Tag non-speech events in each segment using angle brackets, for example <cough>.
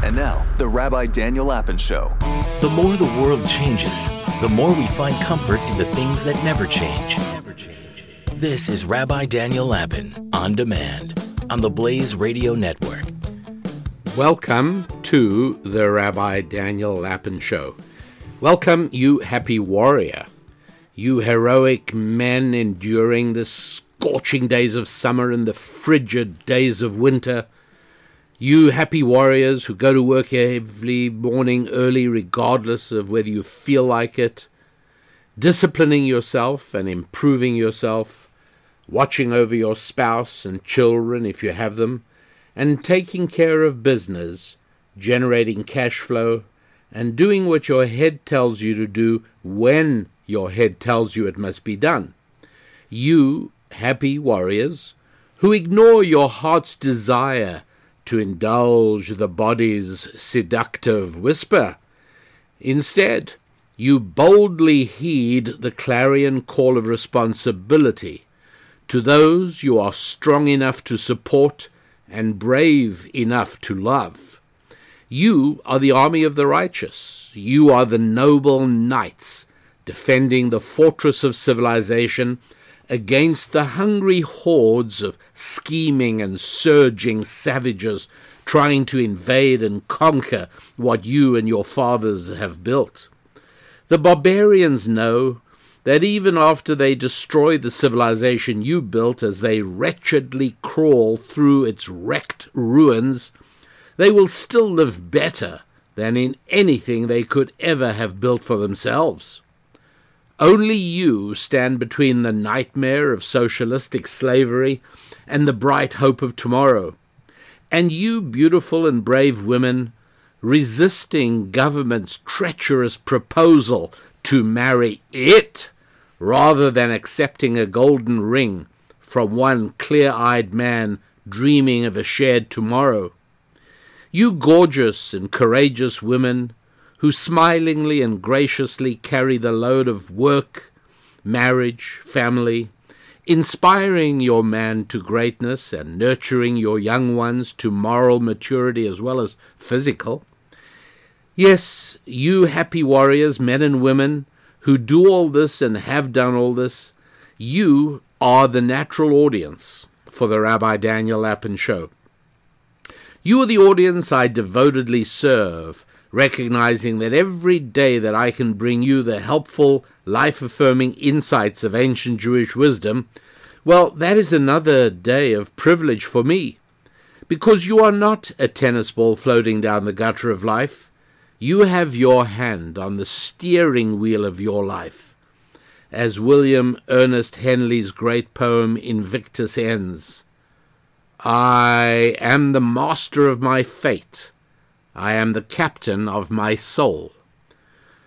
And now, the Rabbi Daniel Lapin Show. The more the world changes, the more we find comfort in the things that never change. Never change. This is Rabbi Daniel Lapin on demand on the Blaze Radio Network. Welcome to the Rabbi Daniel Lapin Show. Welcome, you happy warrior, you heroic men enduring the scorching days of summer and the frigid days of winter. You happy warriors who go to work every morning early, regardless of whether you feel like it, disciplining yourself and improving yourself, watching over your spouse and children if you have them, and taking care of business, generating cash flow, and doing what your head tells you to do when your head tells you it must be done. You happy warriors who ignore your heart's desire to indulge the body's seductive whisper. Instead, you boldly heed the clarion call of responsibility to those you are strong enough to support and brave enough to love. You are the army of the righteous. You are the noble knights defending the fortress of civilization against the hungry hordes of scheming and surging savages trying to invade and conquer what you and your fathers have built. The barbarians know that even after they destroy the civilization you built as they wretchedly crawl through its wrecked ruins, they will still live better than in anything they could ever have built for themselves. Only you stand between the nightmare of socialistic slavery and the bright hope of tomorrow. And you, beautiful and brave women, resisting government's treacherous proposal to marry it rather than accepting a golden ring from one clear eyed man dreaming of a shared tomorrow. You gorgeous and courageous women who smilingly and graciously carry the load of work, marriage, family, inspiring your man to greatness and nurturing your young ones to moral maturity as well as physical. Yes, you happy warriors, men and women, who do all this and have done all this, you are the natural audience for the Rabbi Daniel Lapin Show. You are the audience I devotedly serve recognizing that every day that I can bring you the helpful, life affirming insights of ancient Jewish wisdom, well, that is another day of privilege for me. Because you are not a tennis ball floating down the gutter of life. You have your hand on the steering wheel of your life. As William Ernest Henley's great poem Invictus ends I am the master of my fate I am the captain of my soul.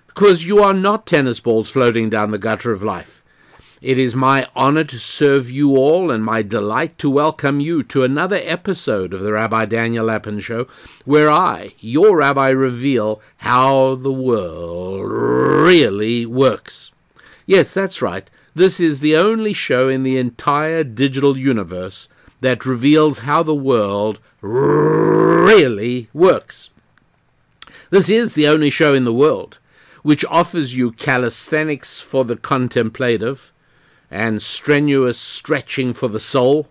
Because you are not tennis balls floating down the gutter of life. It is my honor to serve you all and my delight to welcome you to another episode of the Rabbi Daniel Lapin Show, where I, your rabbi, reveal how the world really works. Yes, that's right. This is the only show in the entire digital universe that reveals how the world really works. This is the only show in the world which offers you calisthenics for the contemplative and strenuous stretching for the soul.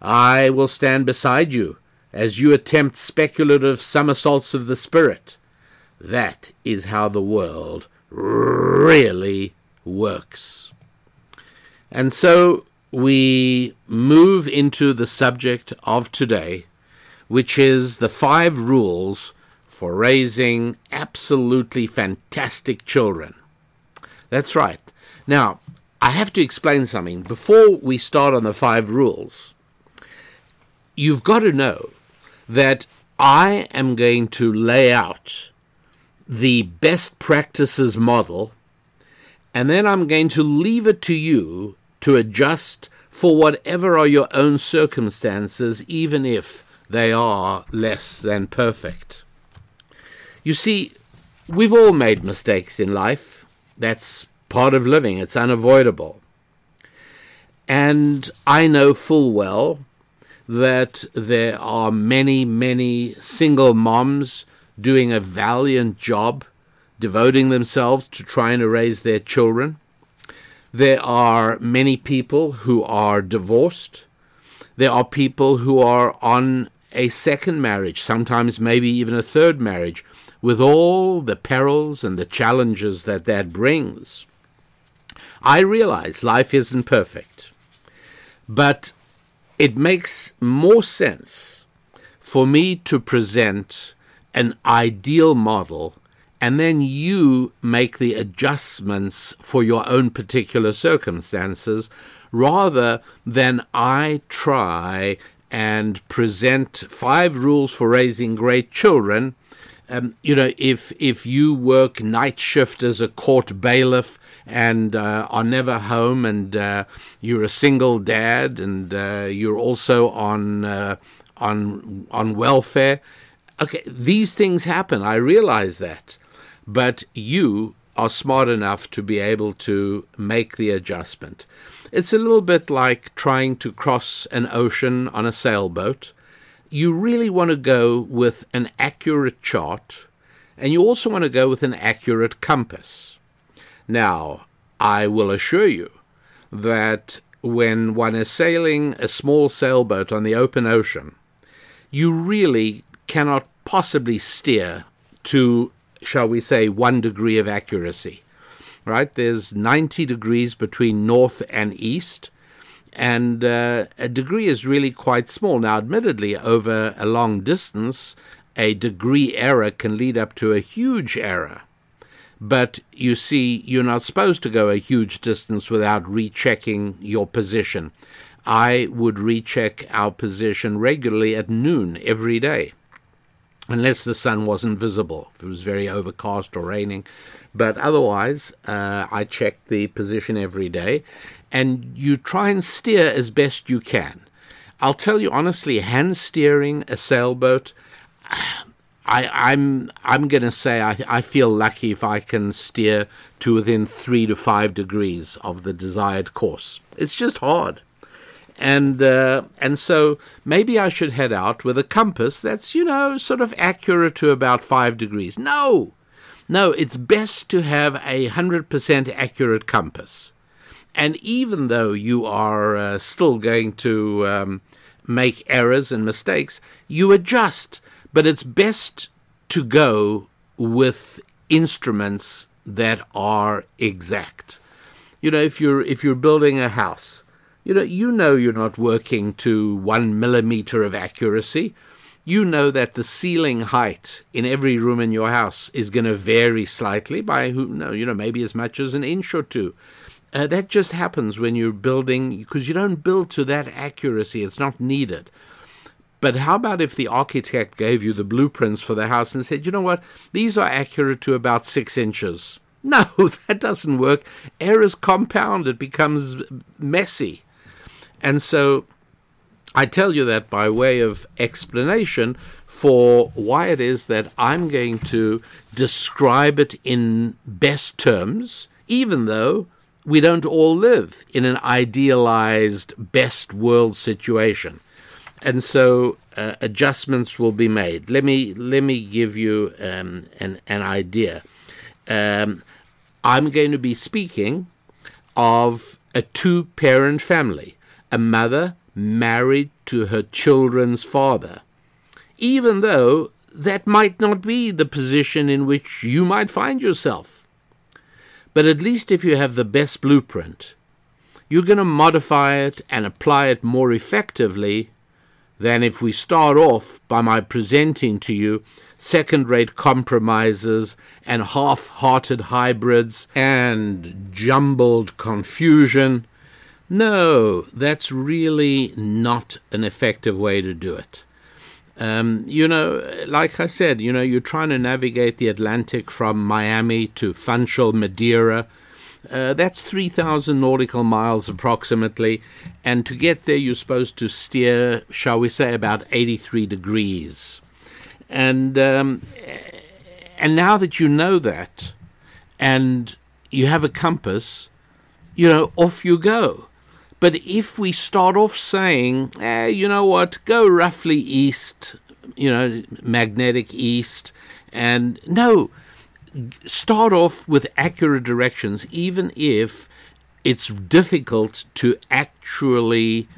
I will stand beside you as you attempt speculative somersaults of the spirit. That is how the world really works. And so we move into the subject of today, which is the five rules for raising absolutely fantastic children. That's right. Now, I have to explain something. Before we start on the five rules, you've got to know that I am going to lay out the best practices model, and then I'm going to leave it to you to adjust for whatever are your own circumstances, even if they are less than perfect. You see, we've all made mistakes in life. That's part of living, it's unavoidable. And I know full well that there are many, many single moms doing a valiant job, devoting themselves to trying to raise their children. There are many people who are divorced. There are people who are on a second marriage, sometimes maybe even a third marriage, with all the perils and the challenges that that brings. I realize life isn't perfect, but it makes more sense for me to present an ideal model and then you make the adjustments for your own particular circumstances rather than I try and present five rules for raising great children. Um, you know, if if you work night shift as a court bailiff and uh, are never home, and uh, you're a single dad, and uh, you're also on uh, on on welfare. Okay, these things happen. I realize that, but you are smart enough to be able to make the adjustment. It's a little bit like trying to cross an ocean on a sailboat. You really want to go with an accurate chart, and you also want to go with an accurate compass. Now, I will assure you that when one is sailing a small sailboat on the open ocean, you really cannot possibly steer to, shall we say, one degree of accuracy. Right? There's 90 degrees between north and east, and uh, a degree is really quite small. Now, admittedly, over a long distance, a degree error can lead up to a huge error. But you see, you're not supposed to go a huge distance without rechecking your position. I would recheck our position regularly at noon every day, unless the sun wasn't visible, if it was very overcast or raining. But otherwise, uh, I checked the position every day, and you try and steer as best you can. I'll tell you honestly, hand steering a sailboat, I, I'm I'm going to say I, I feel lucky if I can steer to within three to five degrees of the desired course. It's just hard, and uh, and so maybe I should head out with a compass that's you know sort of accurate to about five degrees. No, no, it's best to have a hundred percent accurate compass, and even though you are uh, still going to um, make errors and mistakes, you adjust but it's best to go with instruments that are exact. You know, if you're if you're building a house, you know you know you're not working to one millimeter of accuracy. You know that the ceiling height in every room in your house is going to vary slightly by who you know maybe as much as an inch or two. Uh, that just happens when you're building because you don't build to that accuracy. It's not needed. But how about if the architect gave you the blueprints for the house and said, you know what, these are accurate to about six inches? <laughs> No, that doesn't work. Errors compound, it becomes messy. And so I tell you that by way of explanation for why it is that I'm going to describe it in best terms, even though we don't all live in an idealized best world situation and so uh, adjustments will be made. Let me let me give you um, an an idea. Um, I'm going to be speaking of a two parent family, a mother married to her children's father, even though that might not be the position in which you might find yourself. But at least if you have the best blueprint, you're going to modify it and apply it more effectively than if we start off by my presenting to you second rate compromises and half hearted hybrids and jumbled confusion. No, that's really not an effective way to do it. Um, you know, like I said, you know, you're trying to navigate the Atlantic from Miami to Funchal, Madeira. Uh, that's 3,000 nautical miles approximately. And to get there, you're supposed to steer, shall we say, about 83 degrees. And, um, and now that you know that, and you have a compass, you know, off you go. But if we start off saying, eh, you know what, go roughly east, you know, magnetic east, and no, start off with accurate directions, even if it's difficult to actually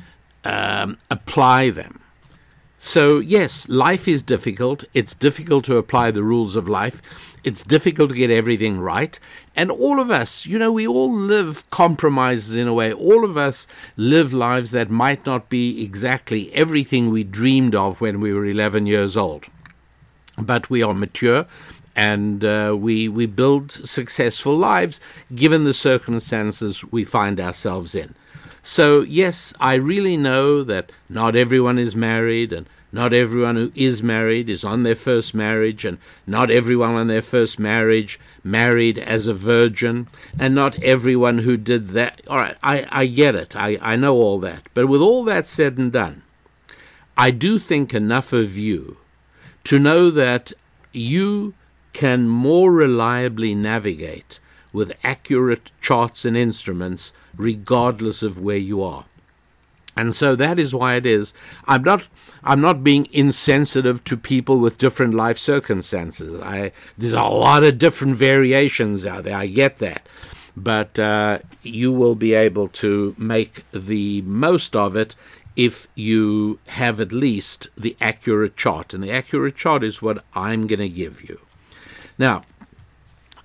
um, apply them. So, yes, life is difficult. It's difficult to apply the rules of life. It's difficult to get everything right. And all of us, you know, we all live compromises in a way. All of us live lives that might not be exactly everything we dreamed of when we were 11 years old. But we are mature and uh, we, we build successful lives given the circumstances we find ourselves in. So, yes, I really know that not everyone is married, and not everyone who is married is on their first marriage, and not everyone on their first marriage married as a virgin, and not everyone who did that. All right, I, I get it. I, I know all that. But with all that said and done, I do think enough of you to know that you can more reliably navigate with accurate charts and instruments regardless of where you are. And so that is why it is. I'm not. I'm not being insensitive to people with different life circumstances. I there's a lot of different variations out there. I get that, but uh, you will be able to make the most of it if you have at least the accurate chart. And the accurate chart is what I'm going to give you. Now,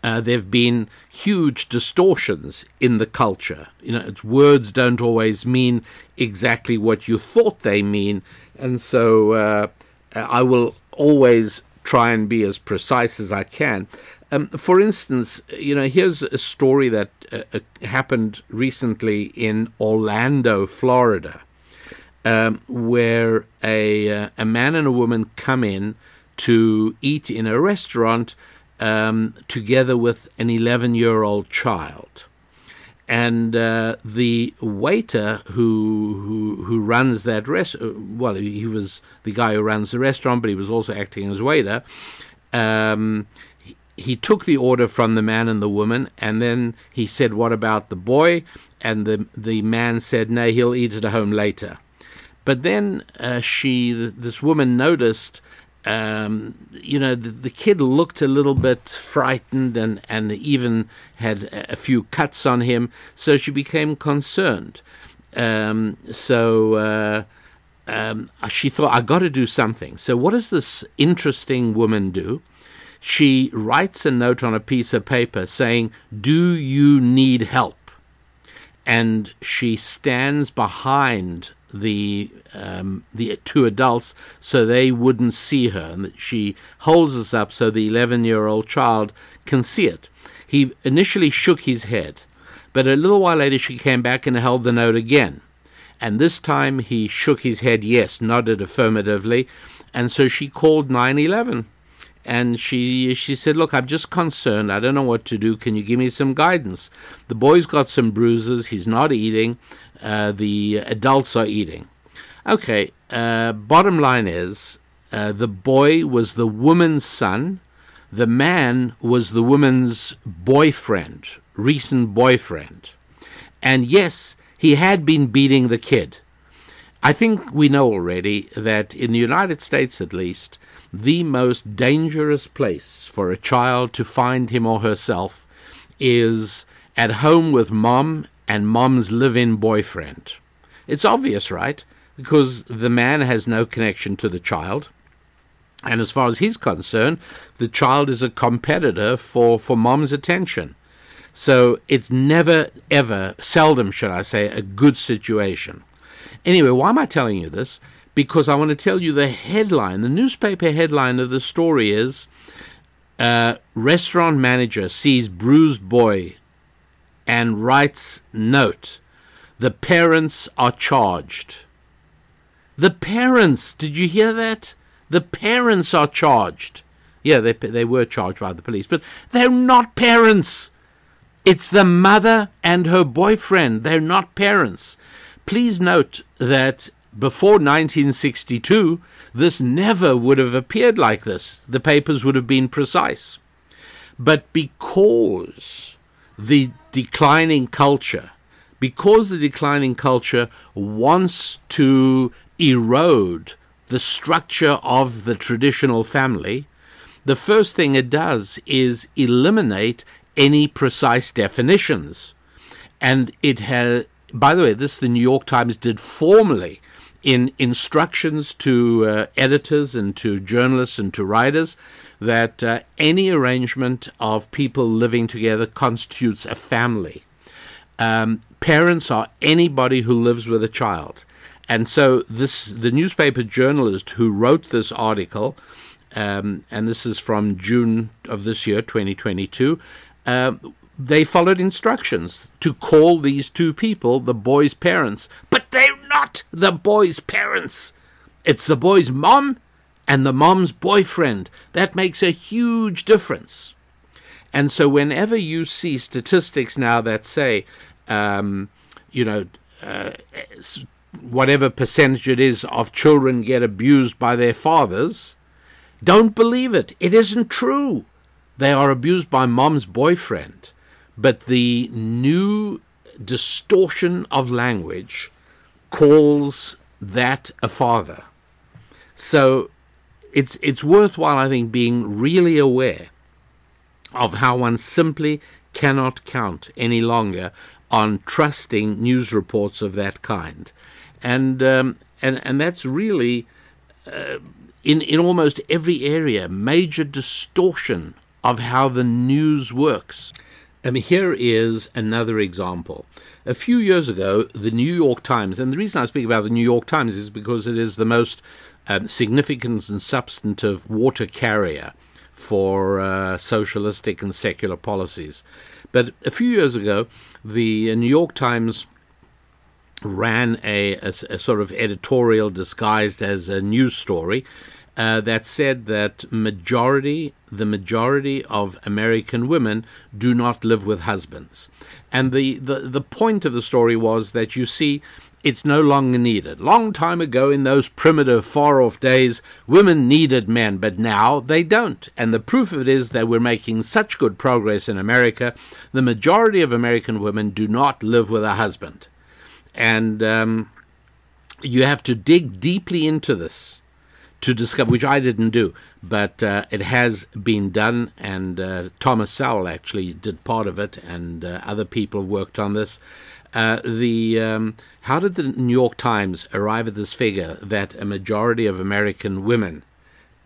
uh, there have been huge distortions in the culture. You know, its words don't always mean exactly what you thought they mean, and so uh, I will always try and be as precise as I can. Um, for instance, you know, here's a story that uh, uh happened recently in Orlando, Florida, um, where a uh, a man and a woman come in to eat in a restaurant um, together with an 11 year old child. And uh, the waiter who, who who runs that rest well he was the guy who runs the restaurant but he was also acting as waiter. Um, he, he took the order from the man and the woman and then he said what about the boy? And the the man said no he'll eat it at home later. But then uh, she this woman noticed um, you know, the, the, kid looked a little bit frightened and, and even had a few cuts on him, so she became concerned. Um, so uh, um, she thought, I got to do something. So, what does this interesting woman do? She writes a note on a piece of paper saying, Do you need help? And she stands behind the um, the two adults so they wouldn't see her, and that she holds us up so the 11 year old child can see it. He initially shook his head, but a little while later she came back and held the note again. And this time he shook his head yes, nodded affirmatively, and so she called 911 and she she said, "Look, I'm just concerned. I don't know what to do. Can you give me some guidance?" The boy's got some bruises. He's not eating. Uh, the adults are eating. Okay. Uh, bottom line is, uh, the boy was the woman's son. The man was the woman's boyfriend, recent boyfriend. And yes, he had been beating the kid. I think we know already that in the United States, at least, the most dangerous place for a child to find him or herself is at home with mom and mom's live in boyfriend. It's obvious, right? Because the man has no connection to the child. And as far as he's concerned, the child is a competitor for, for mom's attention. So it's never, ever, seldom, should I say, a good situation. Anyway, why am I telling you this? Because I want to tell you the headline. The newspaper headline of the story is uh, Restaurant manager sees bruised boy and writes note. The parents are charged. The parents, did you hear that? The parents are charged. Yeah, they, they were charged by the police, but they're not parents. It's the mother and her boyfriend. They're not parents. Please note that before 1962, this never would have appeared like this. The papers would have been precise. But because the declining culture, because the declining culture wants to erode the structure of the traditional family, the first thing it does is eliminate any precise definitions. And it has, by the way, this the New York Times did formally in instructions to uh, editors and to journalists and to writers that uh, any arrangement of people living together constitutes a family. Um, parents are anybody who lives with a child. And so this the newspaper journalist who wrote this article, um, and this is from June of this year, 2022, uh, they followed instructions to call these two people the boy's parents, not the boy's parents. It's the boy's mom and the mom's boyfriend. That makes a huge difference. And so, whenever you see statistics now that say, um, you know, uh, whatever percentage it is of children get abused by their fathers, don't believe it. It isn't true. They are abused by mom's boyfriend. But the new distortion of language calls that a father. So it's it's worthwhile, I think, being really aware of how one simply cannot count any longer on trusting news reports of that kind, and um, and and that's really uh, in in almost every area major distortion of how the news works. I mean, here is another example. A few years ago, the New York Times, and the reason I speak about the New York Times is because it is the most um, significant and substantive water carrier for uh, socialistic and secular policies. But a few years ago, the New York Times ran a, a, a sort of editorial disguised as a news story uh, that said that majority, the majority of American women do not live with husbands. And the, the, the point of the story was that you see, it's no longer needed. Long time ago, in those primitive, far off days, women needed men, but now they don't. And the proof of it is that we're making such good progress in America. The majority of American women do not live with a husband. And um, you have to dig deeply into this to discover, which I didn't do, but uh, it has been done, and uh, Thomas Sowell actually did part of it, and uh, other people worked on this. Uh, the um, how did the New York Times arrive at this figure that a majority of American women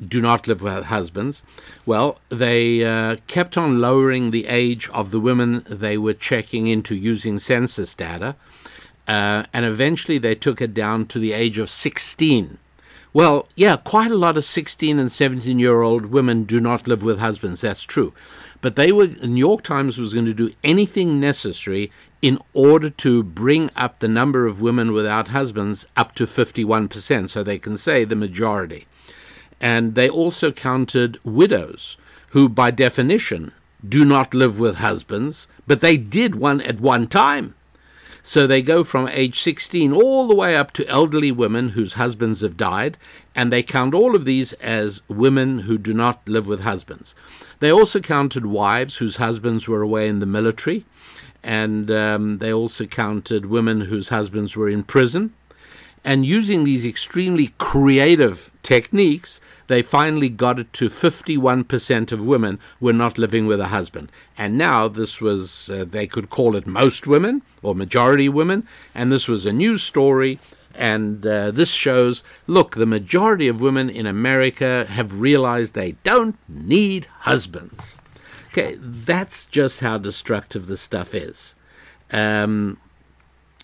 do not live with husbands? Well, they uh, kept on lowering the age of the women they were checking into using census data, uh, and eventually they took it down to the age of 16 well, yeah, quite a lot of 16 and 17 year old women do not live with husbands. That's true. But they were, the New York Times was going to do anything necessary in order to bring up the number of women without husbands up to 51%, so they can say the majority. And they also counted widows, who by definition do not live with husbands, but they did one at one time. So they go from age 16 all the way up to elderly women whose husbands have died, and they count all of these as women who do not live with husbands. They also counted wives whose husbands were away in the military, and um, they also counted women whose husbands were in prison. And using these extremely creative techniques, they finally got it to 51% of women were not living with a husband. And now this was, uh, they could call it most women or majority women, and this was a news story. And uh, this shows look, the majority of women in America have realized they don't need husbands. Okay, that's just how destructive this stuff is. Um,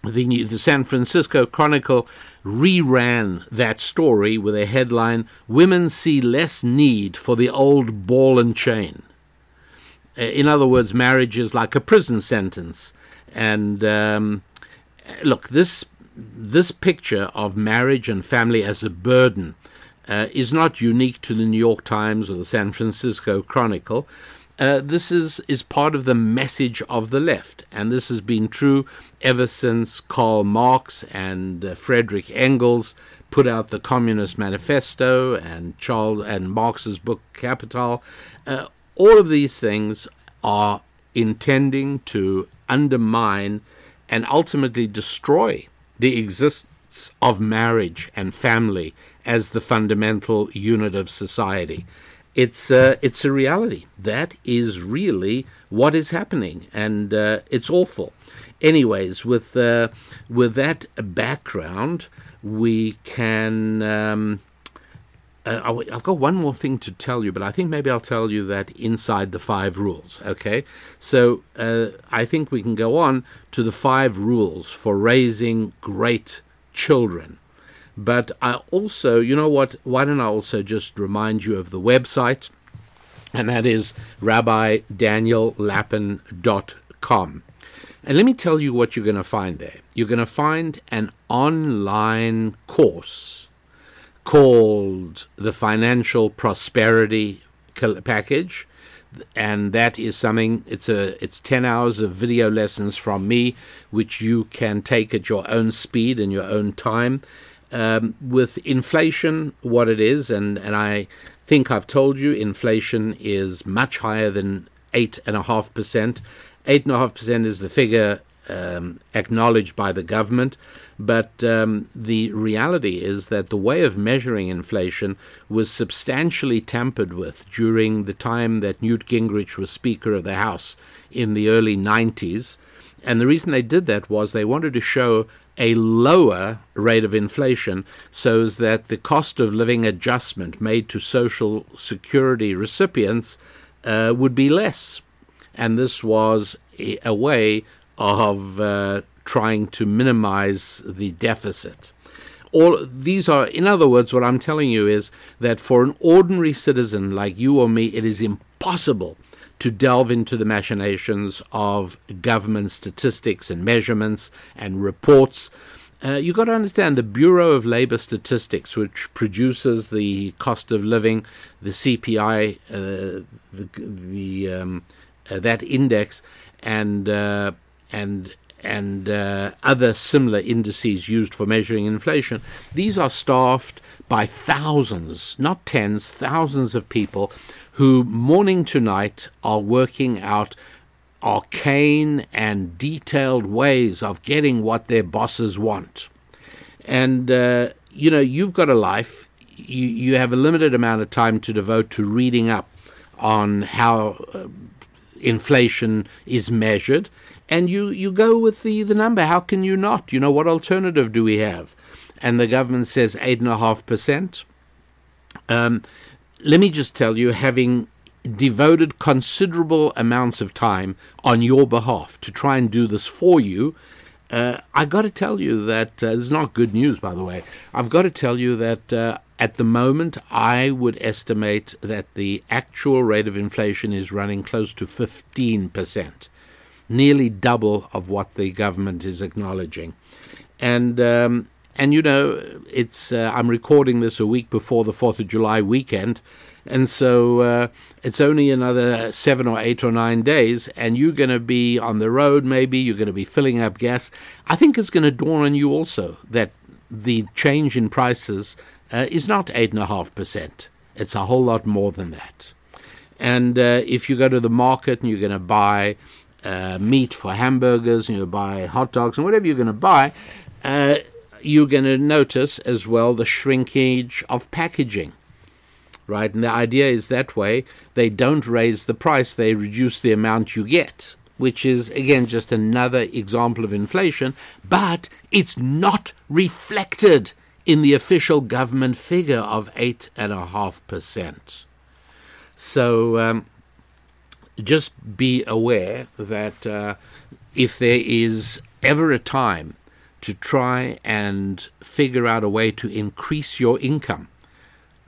the, the San Francisco Chronicle reran that story with a headline Women See Less Need for the Old Ball and Chain. Uh, in other words, marriage is like a prison sentence. And um, look, this, this picture of marriage and family as a burden uh, is not unique to the New York Times or the San Francisco Chronicle. Uh, this is, is part of the message of the left, and this has been true ever since Karl Marx and uh, Frederick Engels put out the Communist Manifesto and Charles and Marx's book Capital. Uh, all of these things are intending to undermine and ultimately destroy the existence of marriage and family as the fundamental unit of society. It's uh, it's a reality. That is really what is happening, and uh, it's awful. Anyways, with uh, with that background, we can. Um, uh, I've got one more thing to tell you, but I think maybe I'll tell you that inside the five rules. Okay, so uh, I think we can go on to the five rules for raising great children. But I also, you know what? Why don't I also just remind you of the website? And that is rabbidaniellapin.com. And let me tell you what you're going to find there. You're going to find an online course called the Financial Prosperity Package. And that is something. It's a. It's ten hours of video lessons from me, which you can take at your own speed and your own time. Um, with inflation, what it is, and and I think I've told you, inflation is much higher than eight and a half percent. Eight and a half percent is the figure um, acknowledged by the government, but um, the reality is that the way of measuring inflation was substantially tampered with during the time that Newt Gingrich was Speaker of the House in the early 90s. And the reason they did that was they wanted to show a lower rate of inflation so as that the cost of living adjustment made to Social Security recipients uh, would be less. And this was a way of uh, trying to minimize the deficit. All these are, in other words, what I'm telling you is that for an ordinary citizen like you or me, it is impossible to delve into the machinations of government statistics and measurements and reports. Uh, you've got to understand the Bureau of Labor Statistics, which produces the cost of living, the CPI, uh, the, the um, uh, that index, and uh, and and uh, other similar indices used for measuring inflation. These are staffed by thousands, not tens, thousands of people who morning to night are working out arcane and detailed ways of getting what their bosses want. And, uh, you know, you've got a life, you, you have a limited amount of time to devote to reading up on how uh, inflation is measured and you, you go with the, the number. How can you not? You know, what alternative do we have? And the government says 8.5%. Um, let me just tell you, having devoted considerable amounts of time on your behalf to try and do this for you, uh, I got to tell you that uh, this is not good news, by the way. I've got to tell you that uh, at the moment, I would estimate that the actual rate of inflation is running close to 15% nearly double of what the government is acknowledging. And um, and you know, it's uh, I'm recording this a week before the Fourth of July weekend, and so uh, it's only another seven or eight or nine days, and you're going to be on the road. Maybe you're going to be filling up gas. I think it's going to dawn on you also that the change in prices uh, is not eight and a half percent. It's a whole lot more than that. And uh, if you go to the market and you're going to buy uh, meat for hamburgers, you buy hot dogs and whatever you're going to buy, uh, you're going to notice as well the shrinkage of packaging. Right, and the idea is that way they don't raise the price, they reduce the amount you get, which is again just another example of inflation, but it's not reflected in the official government figure of 8.5%. So, um, just be aware that uh, if there is ever a time to try and figure out a way to increase your income,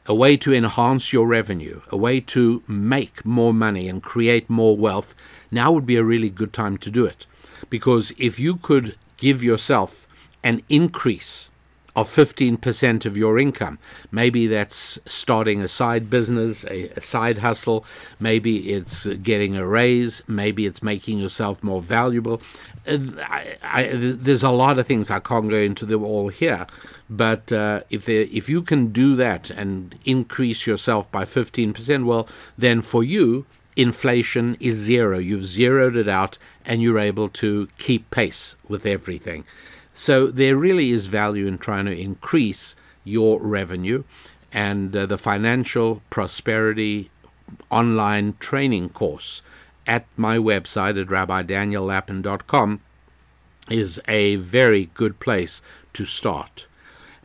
a way to enhance your revenue, a way to make more money and create more wealth, now would be a really good time to do it. Because if you could give yourself an increase of 15% of your income. Maybe that's starting a side business, a, a, side hustle. Maybe it's getting a raise. Maybe it's making yourself more valuable. Uh, I, I, there's a lot of things I can't go into them all here, but uh, if there, if you can do that and increase yourself by 15%, well, then for you inflation is zero. You've zeroed it out, and you're able to keep pace with everything. So there really is value in trying to increase your revenue, and uh, the financial prosperity online training course at my website at rabbidaniellapin.com is a very good place to start.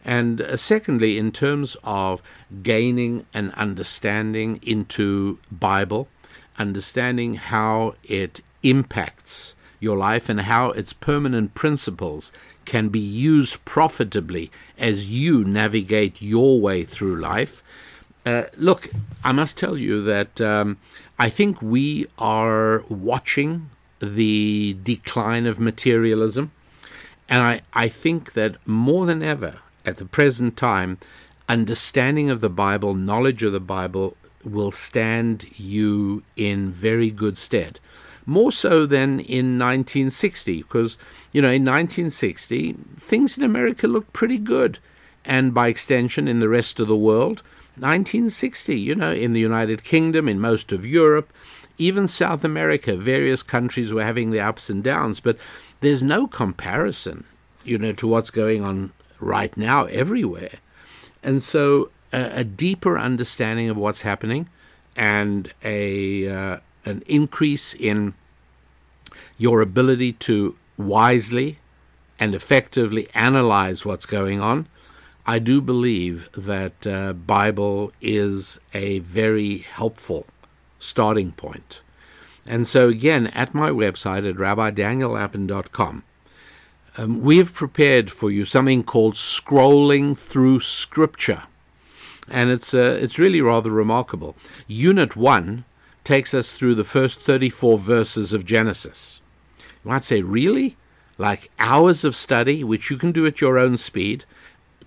And uh, secondly, in terms of gaining an understanding into Bible, understanding how it impacts your life and how its permanent principles can be used profitably as you navigate your way through life. Uh, look, I must tell you that um, I think we are watching the decline of materialism. And I, I think that more than ever at the present time, understanding of the Bible, knowledge of the Bible will stand you in very good stead. More so than in 1960, because, you know, in 1960, things in America looked pretty good. And by extension, in the rest of the world, 1960, you know, in the United Kingdom, in most of Europe, even South America, various countries were having their ups and downs, but there's no comparison, you know, to what's going on right now everywhere. And so a, a deeper understanding of what's happening and a uh, an increase in your ability to wisely and effectively analyze what's going on, I do believe that uh, Bible is a very helpful starting point. And so, again, at my website at rabbidaniellapin.com, um, we have prepared for you something called Scrolling Through Scripture and it's uh, it's really rather remarkable. Unit one takes us through the first 34 verses of Genesis. You might say, really? Like hours of study, which you can do at your own speed,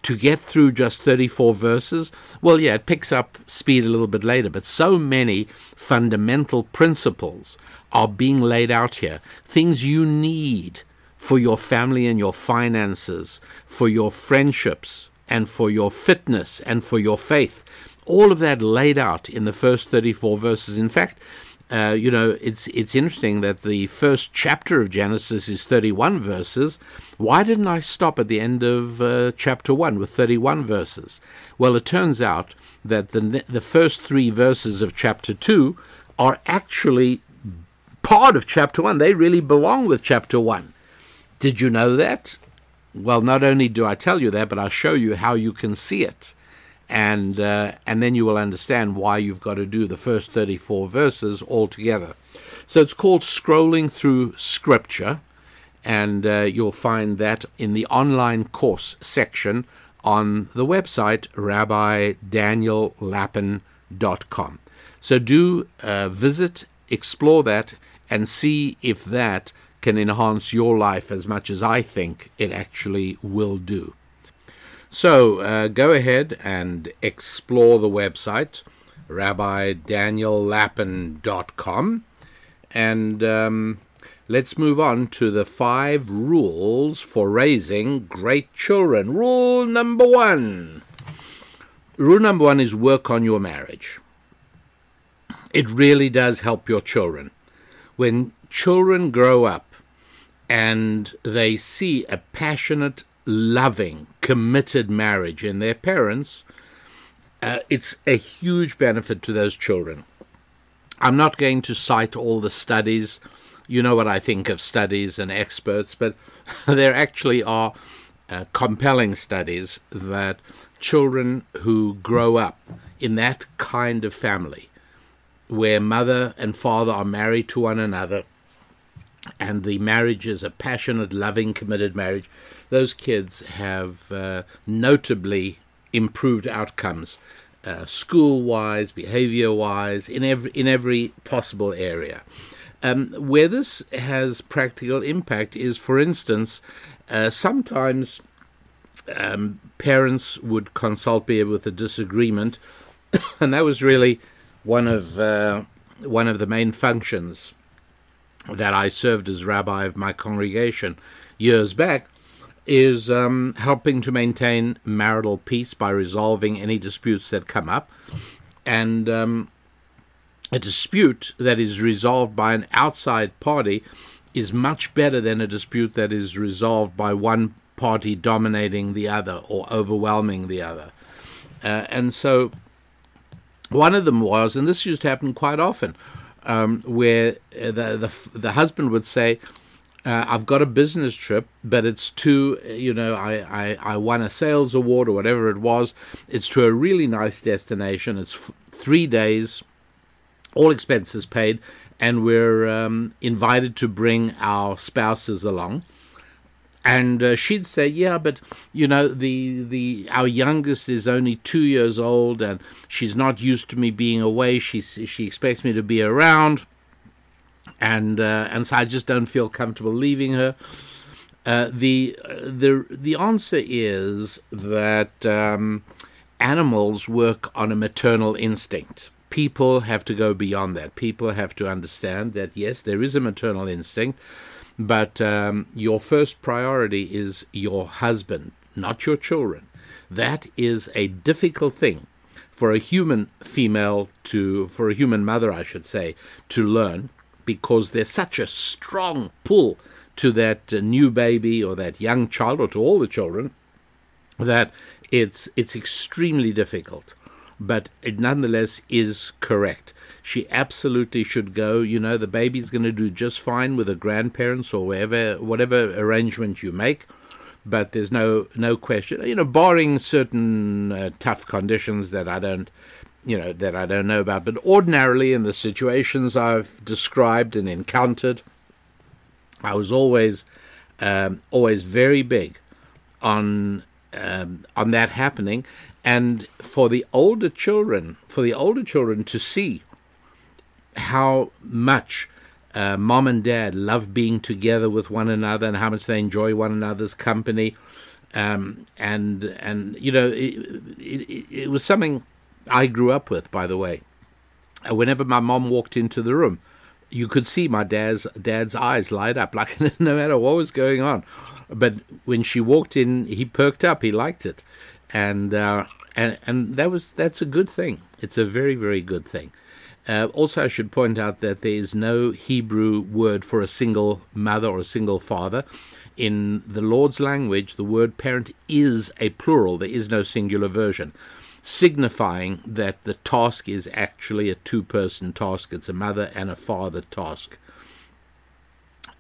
to get through just 34 verses? Well, yeah, it picks up speed a little bit later, but so many fundamental principles are being laid out here. Things you need for your family and your finances, for your friendships, and for your fitness and for your faith. All of that laid out in the first 34 verses. In fact, uh, you know, it's it's interesting that the first chapter of Genesis is 31 verses. Why didn't I stop at the end of uh, chapter 1 with 31 verses? Well, it turns out that the the first 3 verses of chapter 2 are actually part of chapter 1. They really belong with chapter 1. Did you know that? Well, not only do I tell you that, but I'll show you how you can see it. And, uh, and then you will understand why you've got to do the first 34 verses all together. So it's called Scrolling Through Scripture, and uh, you'll find that in the online course section on the website rabbidaniellapin.com. So do uh, visit, explore that, and see if that can enhance your life as much as I think it actually will do. So uh, go ahead and explore the website, rabbidaniellapin.com, and um, let's move on to the five rules for raising great children. Rule number one. Rule number one is work on your marriage. It really does help your children. When children grow up and they see a passionate, loving, committed marriage in their parents, uh, it's a huge benefit to those children. I'm not going to cite all the studies. You know what I think of studies and experts, but <laughs> there actually are uh, compelling studies that children who grow up in that kind of family, where mother and father are married to one another, and the marriage is a passionate, loving, committed marriage, those kids have uh, notably improved outcomes, uh, school-wise, behavior-wise, in every in every possible area. Um, where this has practical impact is, for instance, uh, sometimes um, parents would consult me with a disagreement, <coughs> and that was really one of uh, one of the main functions that I served as rabbi of my congregation years back is um, helping to maintain marital peace by resolving any disputes that come up, and um, a dispute that is resolved by an outside party is much better than a dispute that is resolved by one party dominating the other or overwhelming the other. Uh, and so one of them was, and this used to happen quite often, um, where the, the, the husband would say, uh, I've got a business trip, but it's to, you know, I, I, I won a sales award or whatever it was. It's to a really nice destination. It's f- three days, all expenses paid, and we're um, invited to bring our spouses along. And uh, she'd say, "Yeah, but you know, the the our youngest is only two years old, and she's not used to me being away. She she expects me to be around, and uh, and so I just don't feel comfortable leaving her." Uh, the the the answer is that um, animals work on a maternal instinct people have to go beyond that. People have to understand that yes, there is a maternal instinct, but um, your first priority is your husband, not your children. That is a difficult thing for a human female to, for a human mother, I should say, to learn because there's such a strong pull to that uh, new baby or that young child or to all the children that it's it's extremely difficult but it nonetheless is correct. She absolutely should go. You know, the baby's going to do just fine with the grandparents or wherever, whatever arrangement you make. But there's no no question. You know, barring certain uh, tough conditions that I don't, you know, that I don't know about. But ordinarily, in the situations I've described and encountered, I was always um, always very big on um, on that happening and for the older children, for the older children to see how much uh, mom and dad love being together with one another and how much they enjoy one another's company, um, and and you know it, it, it was something I grew up with. By the way, uh, whenever my mom walked into the room, you could see my dad's dad's eyes light up, like <laughs> no matter what was going on. But when she walked in, he perked up. He liked it, and uh, and and that was that's a good thing. It's a very very good thing. Uh, also, I should point out that there is no Hebrew word for a single mother or a single father. In the Lord's language, the word parent is a plural. There is no singular version, signifying that the task is actually a two-person task. It's a mother and a father task.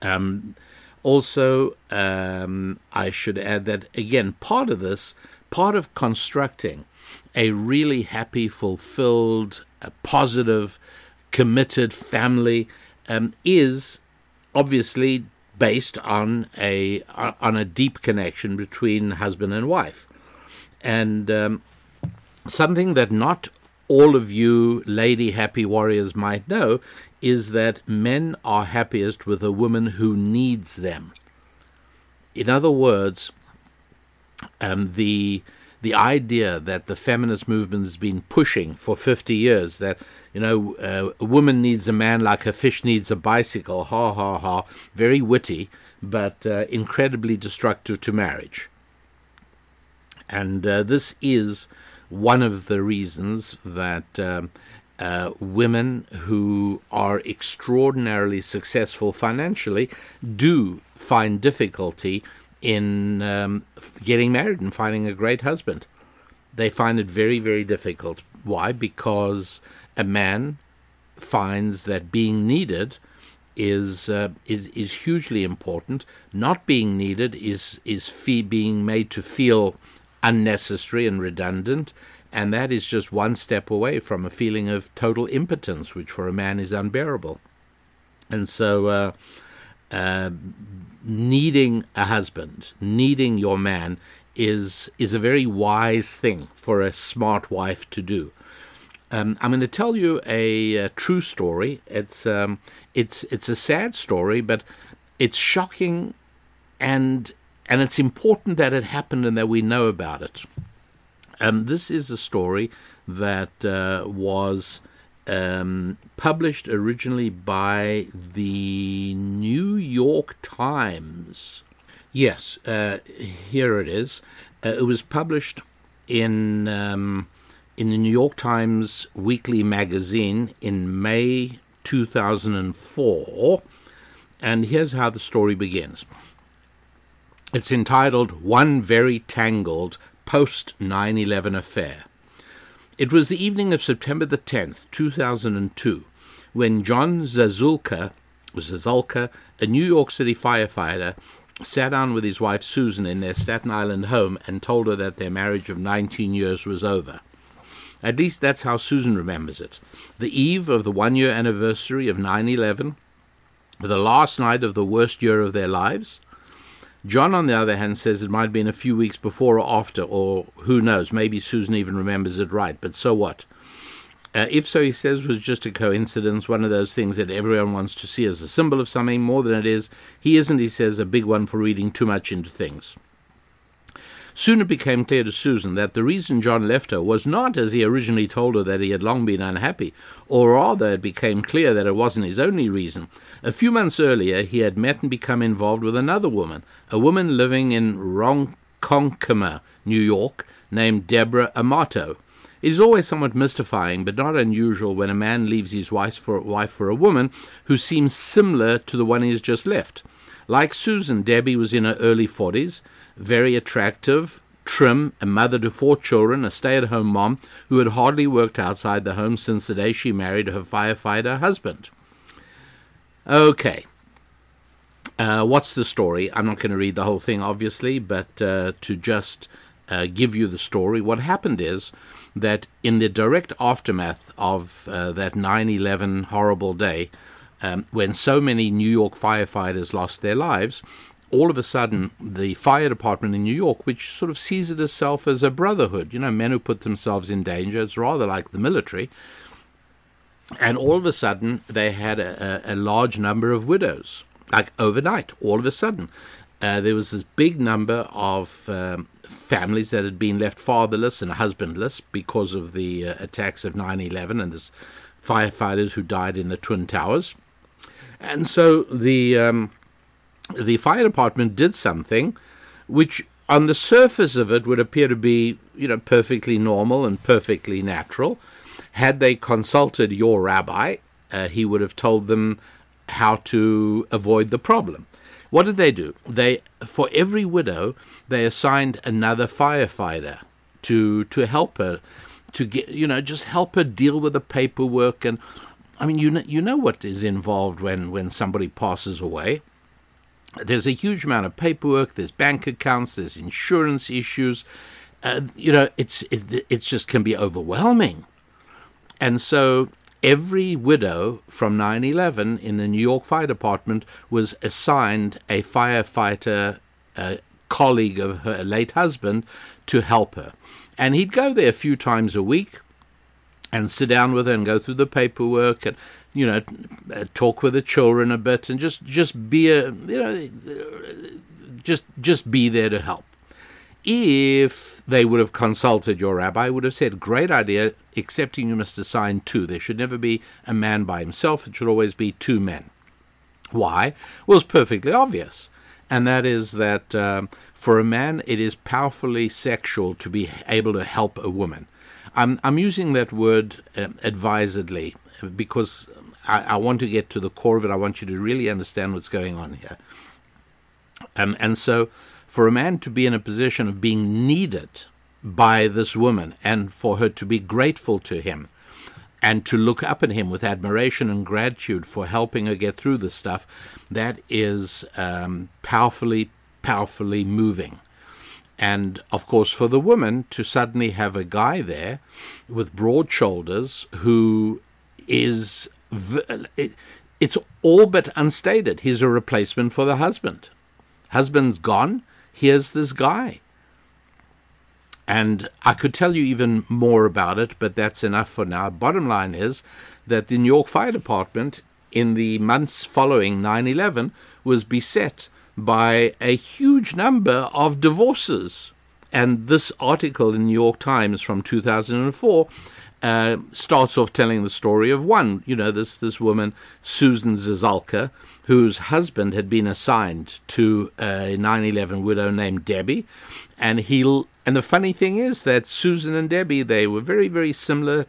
Um, also, um, I should add that again, part of this part of constructing a really happy, fulfilled, positive, committed family um, is obviously based on a on a deep connection between husband and wife, and um, something that not all of you lady happy warriors might know is that men are happiest with a woman who needs them. In other words, um, the the idea that the feminist movement has been pushing for 50 years that you know uh, a woman needs a man like a fish needs a bicycle ha ha ha very witty but uh, incredibly destructive to marriage and uh, this is one of the reasons that um, uh, women who are extraordinarily successful financially do find difficulty in um, getting married and finding a great husband. They find it very, very difficult. Why? Because a man finds that being needed is uh, is is hugely important. Not being needed is is fee- being made to feel unnecessary and redundant, and that is just one step away from a feeling of total impotence, which for a man is unbearable. And so, uh, uh, needing a husband, needing your man, is is a very wise thing for a smart wife to do. Um, I'm going to tell you a, a true story. It's um, it's it's a sad story, but it's shocking and and it's important that it happened and that we know about it. Um, this is a story that uh, was um, published originally by the New York Times. Yes, uh, here it is. Uh, it was published in um, in the New York Times weekly magazine in May 2004, and here's how the story begins. It's entitled "One Very Tangled Post 9/11 Affair." It was the evening of September the 10th, 2002, when John Zazulka, Zazulka, a New York City firefighter, sat down with his wife Susan in their Staten Island home and told her that their marriage of 19 years was over. At least that's how Susan remembers it. The eve of the one year anniversary of 9 11, the last night of the worst year of their lives, John, on the other hand, says it might have been a few weeks before or after, or who knows, maybe Susan even remembers it right, but so what? Uh, if so, he says, was just a coincidence, one of those things that everyone wants to see as a symbol of something more than it is. He isn't, he says, a big one for reading too much into things. Soon it became clear to Susan that the reason John left her was not, as he originally told her, that he had long been unhappy, or rather it became clear that it wasn't his only reason. A few months earlier, he had met and become involved with another woman, a woman living in Ronkonkoma, New York, named Deborah Amato. It is always somewhat mystifying, but not unusual, when a man leaves his wife for, wife for a woman who seems similar to the one he has just left. Like Susan, Debbie was in her early 40s very attractive, trim, a mother to four children, a stay at home mom who had hardly worked outside the home since the day she married her firefighter husband. Okay. Uh, what's the story? I'm not going to read the whole thing, obviously, but uh, to just uh, give you the story, what happened is that in the direct aftermath of uh, that 9 11 horrible day, um, when so many New York firefighters lost their lives, all of a sudden, the fire department in New York, which sort of sees it itself as a brotherhood, you know, men who put themselves in danger, it's rather like the military. And all of a sudden, they had a, a, a large number of widows, like overnight, all of a sudden. Uh, there was this big number of um, families that had been left fatherless and husbandless because of the uh, attacks of 9 11 and the firefighters who died in the Twin Towers. And so the. Um, the fire department did something which on the surface of it would appear to be you know perfectly normal and perfectly natural. Had they consulted your rabbi uh, he would have told them how to avoid the problem. What did they do? They for every widow they assigned another firefighter to to help her to get you know just help her deal with the paperwork and i mean you know, you know what is involved when when somebody passes away there's a huge amount of paperwork. There's bank accounts. There's insurance issues. Uh, you know, it's it, it's just can be overwhelming. And so every widow from 9/11 in the New York Fire Department was assigned a firefighter uh, colleague of her late husband to help her, and he'd go there a few times a week and sit down with her and go through the paperwork and you know, uh, talk with the children a bit, and just just be a you know, just just be there to help. If they would have consulted your rabbi, would have said, "Great idea, excepting you must assign two. There should never be a man by himself. It should always be two men." Why? Well, it's perfectly obvious, and that is that um, for a man, it is powerfully sexual to be able to help a woman. I'm, I'm using that word um, advisedly because I, I, want to get to the core of it. I want you to really understand what's going on here. Um, and so, for a man to be in a position of being needed by this woman and for her to be grateful to him and to look up at him with admiration and gratitude for helping her get through this stuff, that is um, powerfully, powerfully moving. And of course, for the woman to suddenly have a guy there with broad shoulders who is it's all but unstated. He's a replacement for the husband. Husband's gone. Here's this guy. And I could tell you even more about it, but that's enough for now. Bottom line is that the New York Fire Department, in the months following 9 11, was beset by a huge number of divorces. And this article in the New York Times from 2004 uh, starts off telling the story of one, you know, this this woman Susan Zizalka, whose husband had been assigned to a 9/11 widow named Debbie, and he and the funny thing is that Susan and Debbie they were very very similar,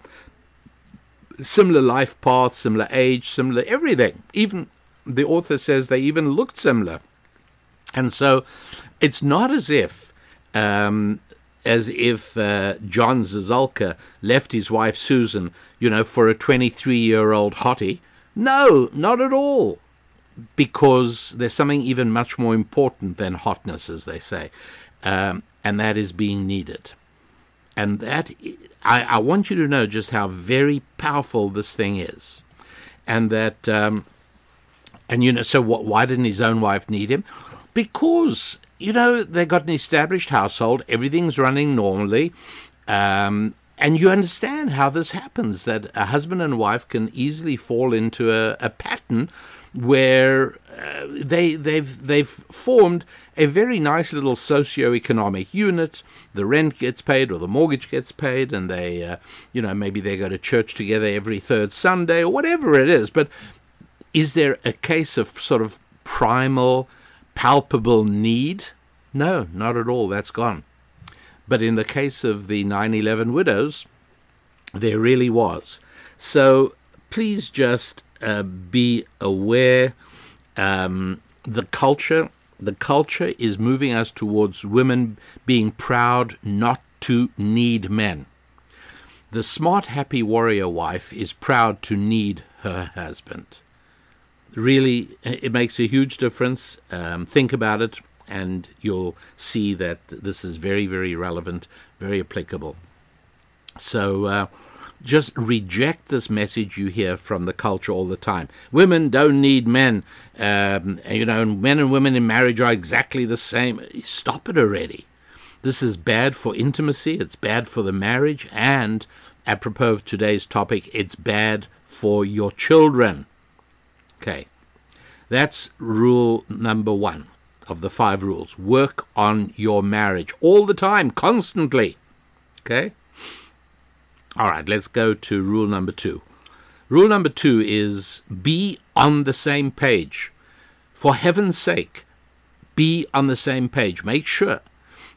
similar life path, similar age, similar everything. Even the author says they even looked similar, and so it's not as if um, as if uh, John Zazulka left his wife Susan, you know, for a 23 year old hottie. No, not at all. Because there's something even much more important than hotness, as they say, um, and that is being needed. And that, I, I, want you to know just how very powerful this thing is. And that, um, and you know, so what, why didn't his own wife need him? Because you know, they've got an established household, everything's running normally. Um, and you understand how this happens that a husband and wife can easily fall into a, a pattern where uh, they they've they've formed a very nice little socio-economic unit. The rent gets paid or the mortgage gets paid, and they uh, you know maybe they go to church together every third Sunday or whatever it is. But is there a case of sort of primal palpable need? No, not at all. That's gone. But in the case of the 9 11 widows, there really was. So please just uh, be aware. Um, the culture, the culture is moving us towards women being proud not to need men. The smart, happy warrior wife is proud to need her husband really it makes a huge difference. Um, think about it, and you'll see that this is very, very relevant, very applicable. So uh, just reject this message you hear from the culture all the time. Women don't need men. Um, you know, men and women in marriage are exactly the same. Stop it already. This is bad for intimacy, it's bad for the marriage, and apropos of today's topic, it's bad for your children. Okay. That's rule number one of the five rules. Work on your marriage all the time, constantly. Okay? All right, let's go to rule number two. Rule number two is be on the same page. For heaven's sake, be on the same page. Make sure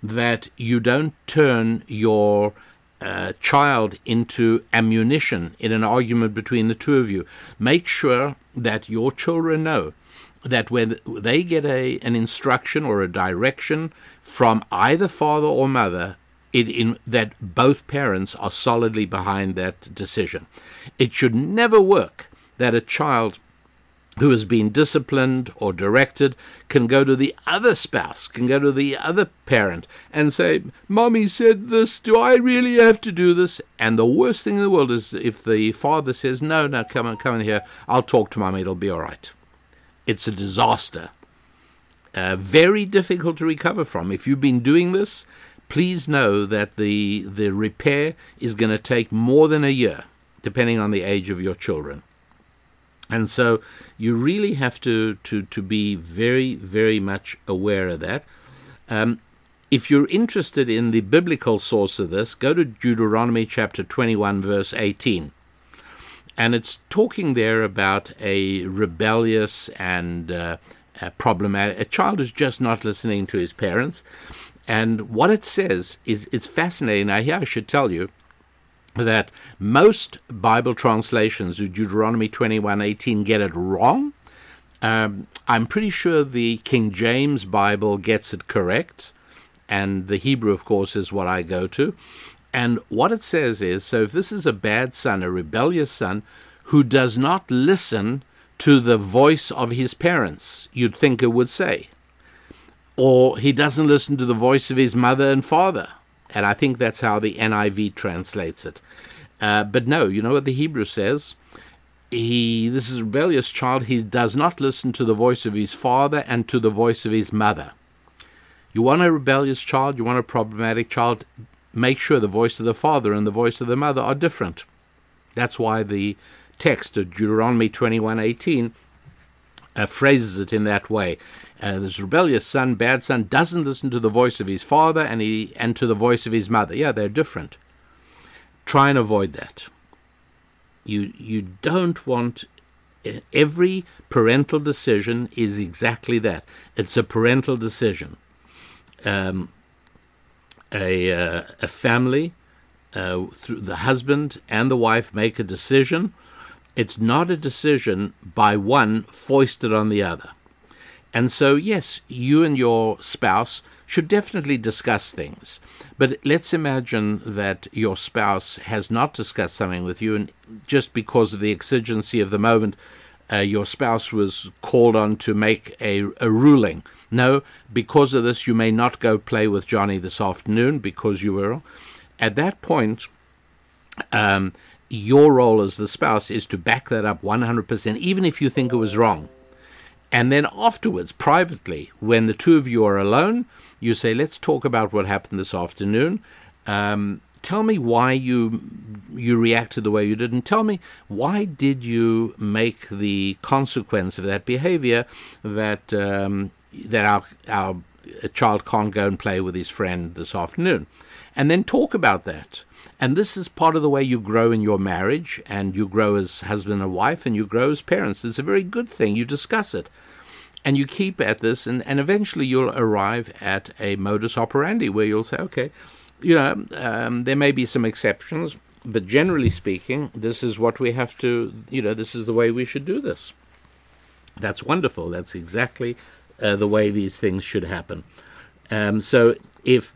that you don't turn your uh, child into ammunition in an argument between the two of you. Make sure that your children know that when they get a an instruction or a direction from either father or mother, it in that both parents are solidly behind that decision. It should never work that a child who has been disciplined or directed can go to the other spouse, can go to the other parent and say, Mommy said this, do I really have to do this? And the worst thing in the world is if the father says, No, no, come on, come in here, I'll talk to mommy, it'll be all right. It's a disaster. Uh, very difficult to recover from. If you've been doing this, please know that the the repair is going to take more than a year, depending on the age of your children. And so you really have to, to, to be very, very much aware of that. Um, if you're interested in the biblical source of this, go to Deuteronomy chapter 21, verse 18. And it's talking there about a rebellious and uh, a problematic, a child who's just not listening to his parents. And what it says is it's fascinating. Now, here I should tell you that most Bible translations of Deuteronomy 21:18 get it wrong. Um, I'm pretty sure the King James Bible gets it correct, and the Hebrew, of course, is what I go to. And what it says is so if this is a bad son, a rebellious son, who does not listen to the voice of his parents, you'd think it would say, or he doesn't listen to the voice of his mother and father, and I think that's how the NIV translates it. Uh, but no, you know what the Hebrew says? He, this is a rebellious child. He does not listen to the voice of his father and to the voice of his mother. You want a rebellious child, you want a problematic child, make sure the voice of the father and the voice of the mother are different. That's why the text of Deuteronomy 21:18 uh, phrases it in that way. Uh, this rebellious son, bad son, doesn't listen to the voice of his father and he and to the voice of his mother. Yeah, they're different. Try and avoid that. You you don't want every parental decision is exactly that. It's a parental decision. Um, a uh, a family, uh, through the husband and the wife make a decision. It's not a decision by one foisted on the other. And so, yes, you and your spouse should definitely discuss things. But let's imagine that your spouse has not discussed something with you, and just because of the exigency of the moment, uh, your spouse was called on to make a, a ruling. No, because of this, you may not go play with Johnny this afternoon because you were. At that point, um, your role as the spouse is to back that up 100%, even if you think it was wrong. And then afterwards, privately, when the two of you are alone, you say, "Let's talk about what happened this afternoon. Um, tell me why you you reacted the way you did, and tell me why did you make the consequence of that behavior that um, that our our child can't go and play with his friend this afternoon, and then talk about that." And this is part of the way you grow in your marriage, and you grow as husband and wife, and you grow as parents. It's a very good thing. You discuss it. And you keep at this, and, and eventually you'll arrive at a modus operandi where you'll say, okay, you know, um, there may be some exceptions, but generally speaking, this is what we have to, you know, this is the way we should do this. That's wonderful. That's exactly uh, the way these things should happen. Um, so if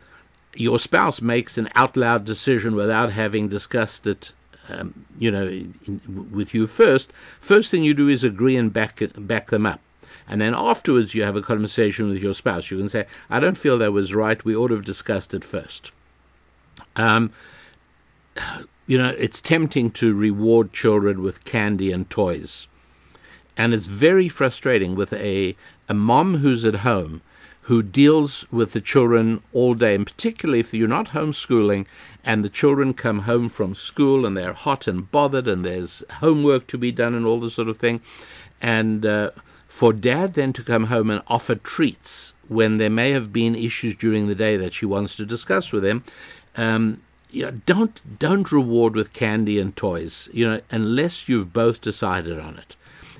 your spouse makes an out loud decision without having discussed it, um, you know, in, with you first, first thing you do is agree and back back them up. And then afterwards, you have a conversation with your spouse. You can say, I don't feel that was right. We ought to have discussed it first. Um, you know, it's tempting to reward children with candy and toys. And it's very frustrating with a, a mom who's at home who deals with the children all day, and particularly if you're not homeschooling and the children come home from school and they're hot and bothered and there's homework to be done and all this sort of thing. And uh, for dad then to come home and offer treats when there may have been issues during the day that she wants to discuss with him, um, don't don't reward with candy and toys, you know, unless you've both decided on it.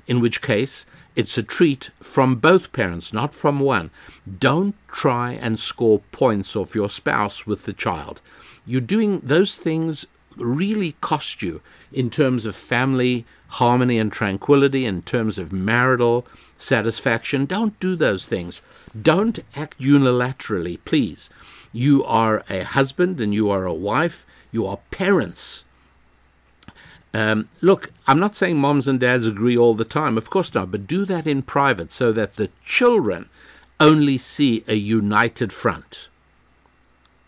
In which case, it's a treat from both parents, not from one. Don't try and score points off your spouse with the child. You're doing those things really cost you in terms of family harmony and tranquility, in terms of marital satisfaction. Don't do those things. Don't act unilaterally, please. You are a husband and you are a wife. You are parents. Um, look, I'm not saying moms and dads agree all the time, of course not, but do that in private so that the children only see a united front.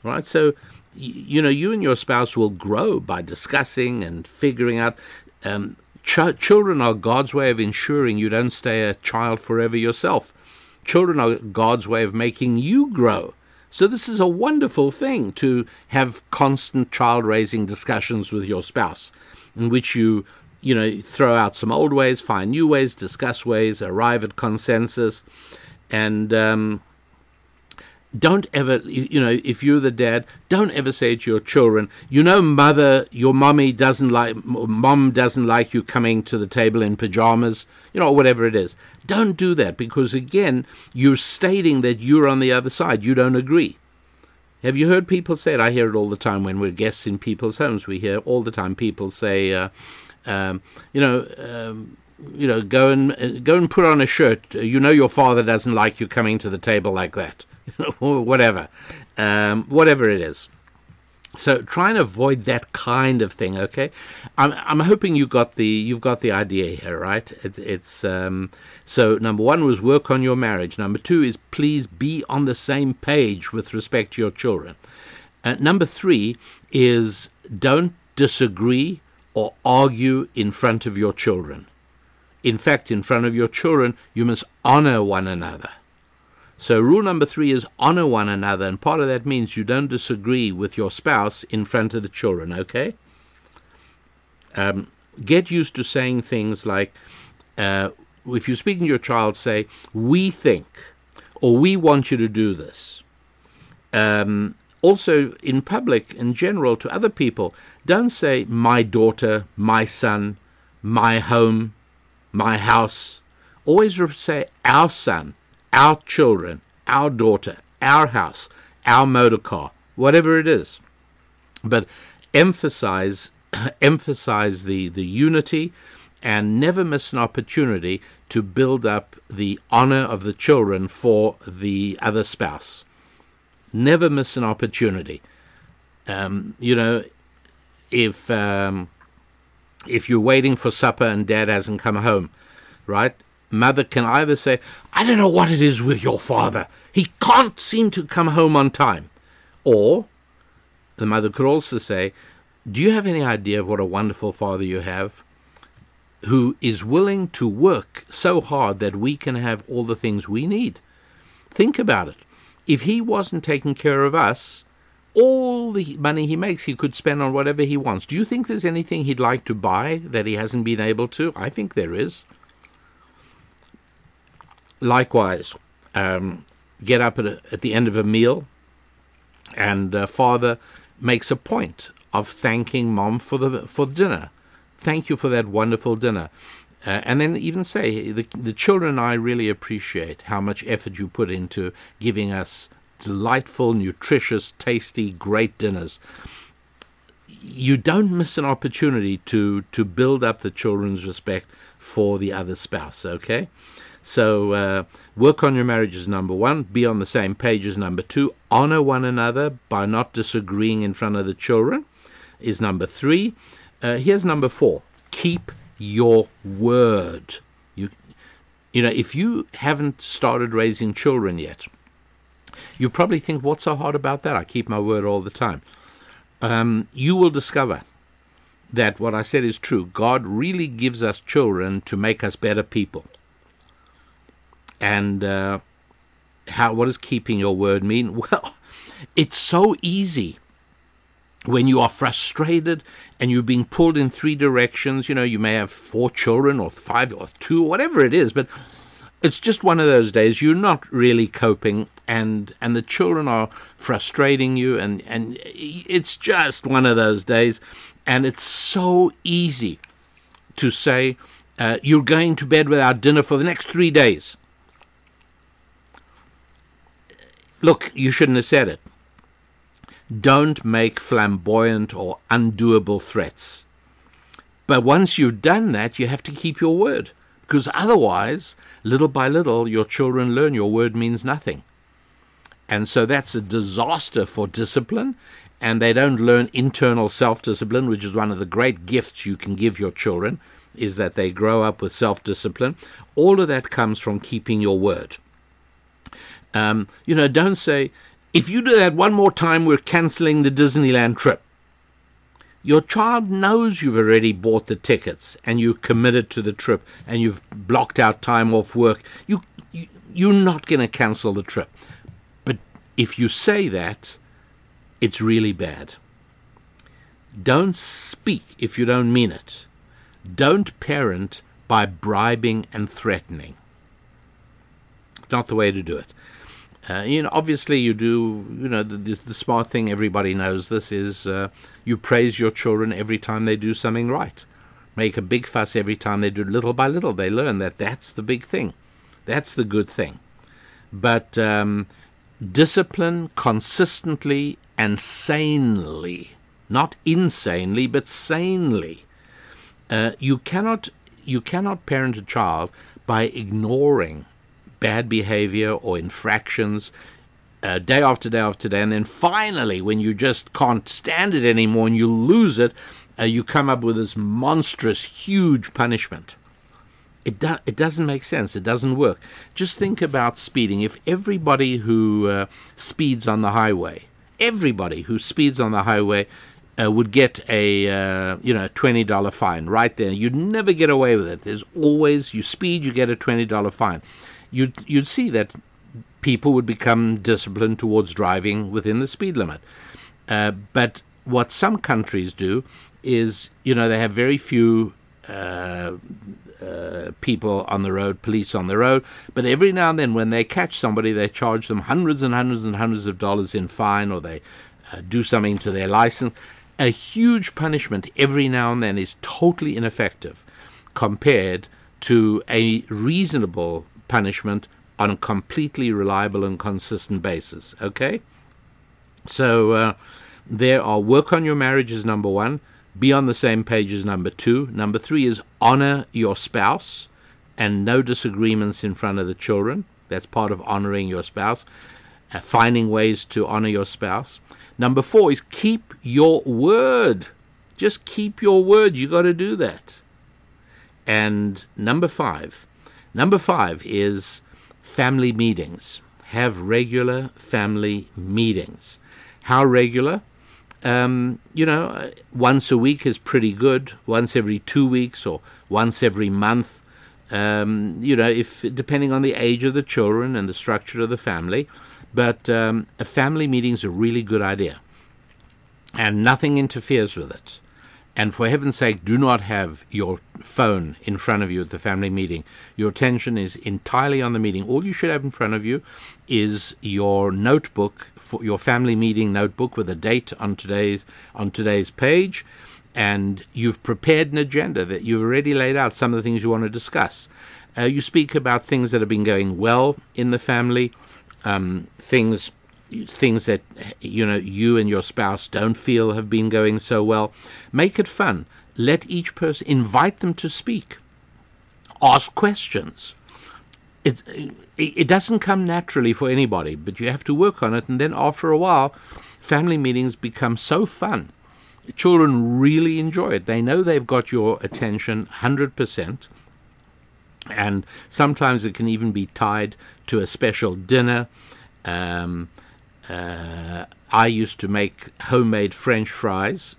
Right? So you know, you and your spouse will grow by discussing and figuring out. Um, ch- children are God's way of ensuring you don't stay a child forever yourself. Children are God's way of making you grow. So, this is a wonderful thing to have constant child raising discussions with your spouse, in which you, you know, throw out some old ways, find new ways, discuss ways, arrive at consensus. And, um, don't ever you know if you're the dad don't ever say to your children you know mother your mommy doesn't like mom doesn't like you coming to the table in pajamas you know whatever it is. Don't do that because again you're stating that you're on the other side. You don't agree have you heard people say it i hear it all the time when we're guests in people's homes we hear all the time people say uh, um, you know um, you know go and uh, go and put on a shirt. You know your father doesn't like you coming to the table like that. <laughs> Whatever, um, whatever it is. So try and avoid that kind of thing. Okay, I'm I'm hoping you got the you've got the idea here, right? It, it's um, so number one was work on your marriage. Number two is please be on the same page with respect to your children. Uh, number three is don't disagree or argue in front of your children. In fact, in front of your children, you must honor one another. So, rule number three is honor one another, and part of that means you don't disagree with your spouse in front of the children, okay? Um, get used to saying things like, uh, if you're speaking to your child, say, we think, or we want you to do this. Um, also, in public, in general, to other people, don't say, my daughter, my son, my home, my house. Always say, our son, our children, our daughter, our house, our motor car, whatever it is. But emphasize <clears throat> emphasize the, the unity and never miss an opportunity to build up the honor of the children for the other spouse. Never miss an opportunity. Um, you know, if um, if you're waiting for supper and dad hasn't come home, right? Mother can either say, I don't know what it is with your father. He can't seem to come home on time. Or the mother could also say, Do you have any idea of what a wonderful father you have? Who is willing to work so hard that we can have all the things we need? Think about it. If he wasn't taking care of us, all the money he makes he could spend on whatever he wants. Do you think there's anything he'd like to buy that he hasn't been able to? I think there is. Likewise, um, get up at, a, at the end of a meal, and uh, father makes a point of thanking mom for the for dinner. Thank you for that wonderful dinner. Uh, and then even say the, the children I really appreciate how much effort you put into giving us delightful, nutritious, tasty, great dinners. You don't miss an opportunity to to build up the children's respect for the other spouse. Okay, so uh, work on your marriage is number one. Be on the same page as number two. Honor one another by not disagreeing in front of the children is number three. Uh, here's number four. Keep your word. You, you know, if you haven't started raising children yet, you probably think, what's so hard about that? I keep my word all the time. Um, you will discover that what I said is true. God really gives us children to make us better people. And uh, how? What does keeping your word mean? <laughs> Well, it's so easy when you are frustrated and you're being pulled in three directions. You know, you may have four children or five or two, or whatever it is, but it's just one of those days you're not really coping and and the children are frustrating you and and it's just one of those days and it's so easy to say uh, you're going to bed without dinner for the next three days Look, you shouldn't have said it. Don't make flamboyant or undoable threats. But once you've done that, you have to keep your word. Because otherwise, little by little, your children learn your word means nothing. And so that's a disaster for discipline. And they don't learn internal self discipline, which is one of the great gifts you can give your children, is that they grow up with self discipline. All of that comes from keeping your word. Um, you know, don't say, if you do that one more time, we're canceling the Disneyland trip. Your child knows you've already bought the tickets and you're committed to the trip and you've blocked out time off work. You, you you're not going to cancel the trip. But if you say that, it's really bad. Don't speak if you don't mean it. Don't parent by bribing and threatening. It's not the way to do it. Uh, you know, obviously, you do. You know, the, the smart thing. Everybody knows this is uh, you praise your children every time they do something right. Make a big fuss every time they do. Little by little, they learn that that's the big thing. That's the good thing. But um, discipline consistently and sanely, not insanely, but sanely. Uh, you cannot you cannot parent a child by ignoring bad behavior or infractions uh, day after day after day. And then finally, when you just can't stand it anymore and you lose it, uh, you come up with this monstrous, huge punishment. It, do- it doesn't make sense. It doesn't work. Just think about speeding. If everybody who uh, speeds on the highway, everybody who speeds on the highway uh, would get a uh, you know twenty dollar fine right there. You'd never get away with it. There's always you speed, you get a twenty dollar fine you'd you'd see that people would become disciplined towards driving within the speed limit. Uh, but what some countries do is, you know, they have very few uh, uh, people on the road, police on the road. But every now and then, when they catch somebody, they charge them hundreds and hundreds and hundreds of dollars in fine, or they uh, do something to their license. A huge punishment every now and then is totally ineffective compared to a reasonable punishment on a completely reliable and consistent basis. Okay? So uh, there are work on your marriage is number one, be on the same page as number two. Number three is honor your spouse and no disagreements in front of the children. That's part of honoring your spouse, uh, finding ways to honor your spouse. Number four is keep your word. Just keep your word. You got to do that. And number five, number five is family meetings. Have regular family meetings. How regular? Um, you know, once a week is pretty good. Once every two weeks or once every month. Um, you know, if depending on the age of the children and the structure of the family. But um, a family meeting is a really good idea, and nothing interferes with it. And for heaven's sake, do not have your phone in front of you at the family meeting. Your attention is entirely on the meeting. All you should have in front of you is your notebook for your family meeting notebook with a date on today's on today's page, and you've prepared an agenda that you've already laid out some of the things you want to discuss. Uh, you speak about things that have been going well in the family, um, things things that you know you and your spouse don't feel have been going so well make it fun. Let each person invite them to speak. Ask questions. It, it doesn't come naturally for anybody but you have to work on it. And then after a while family meetings become so fun. Children really enjoy it. They know they've got your attention 100% and sometimes it can even be tied to a special dinner. Um, uh, I used to make homemade French fries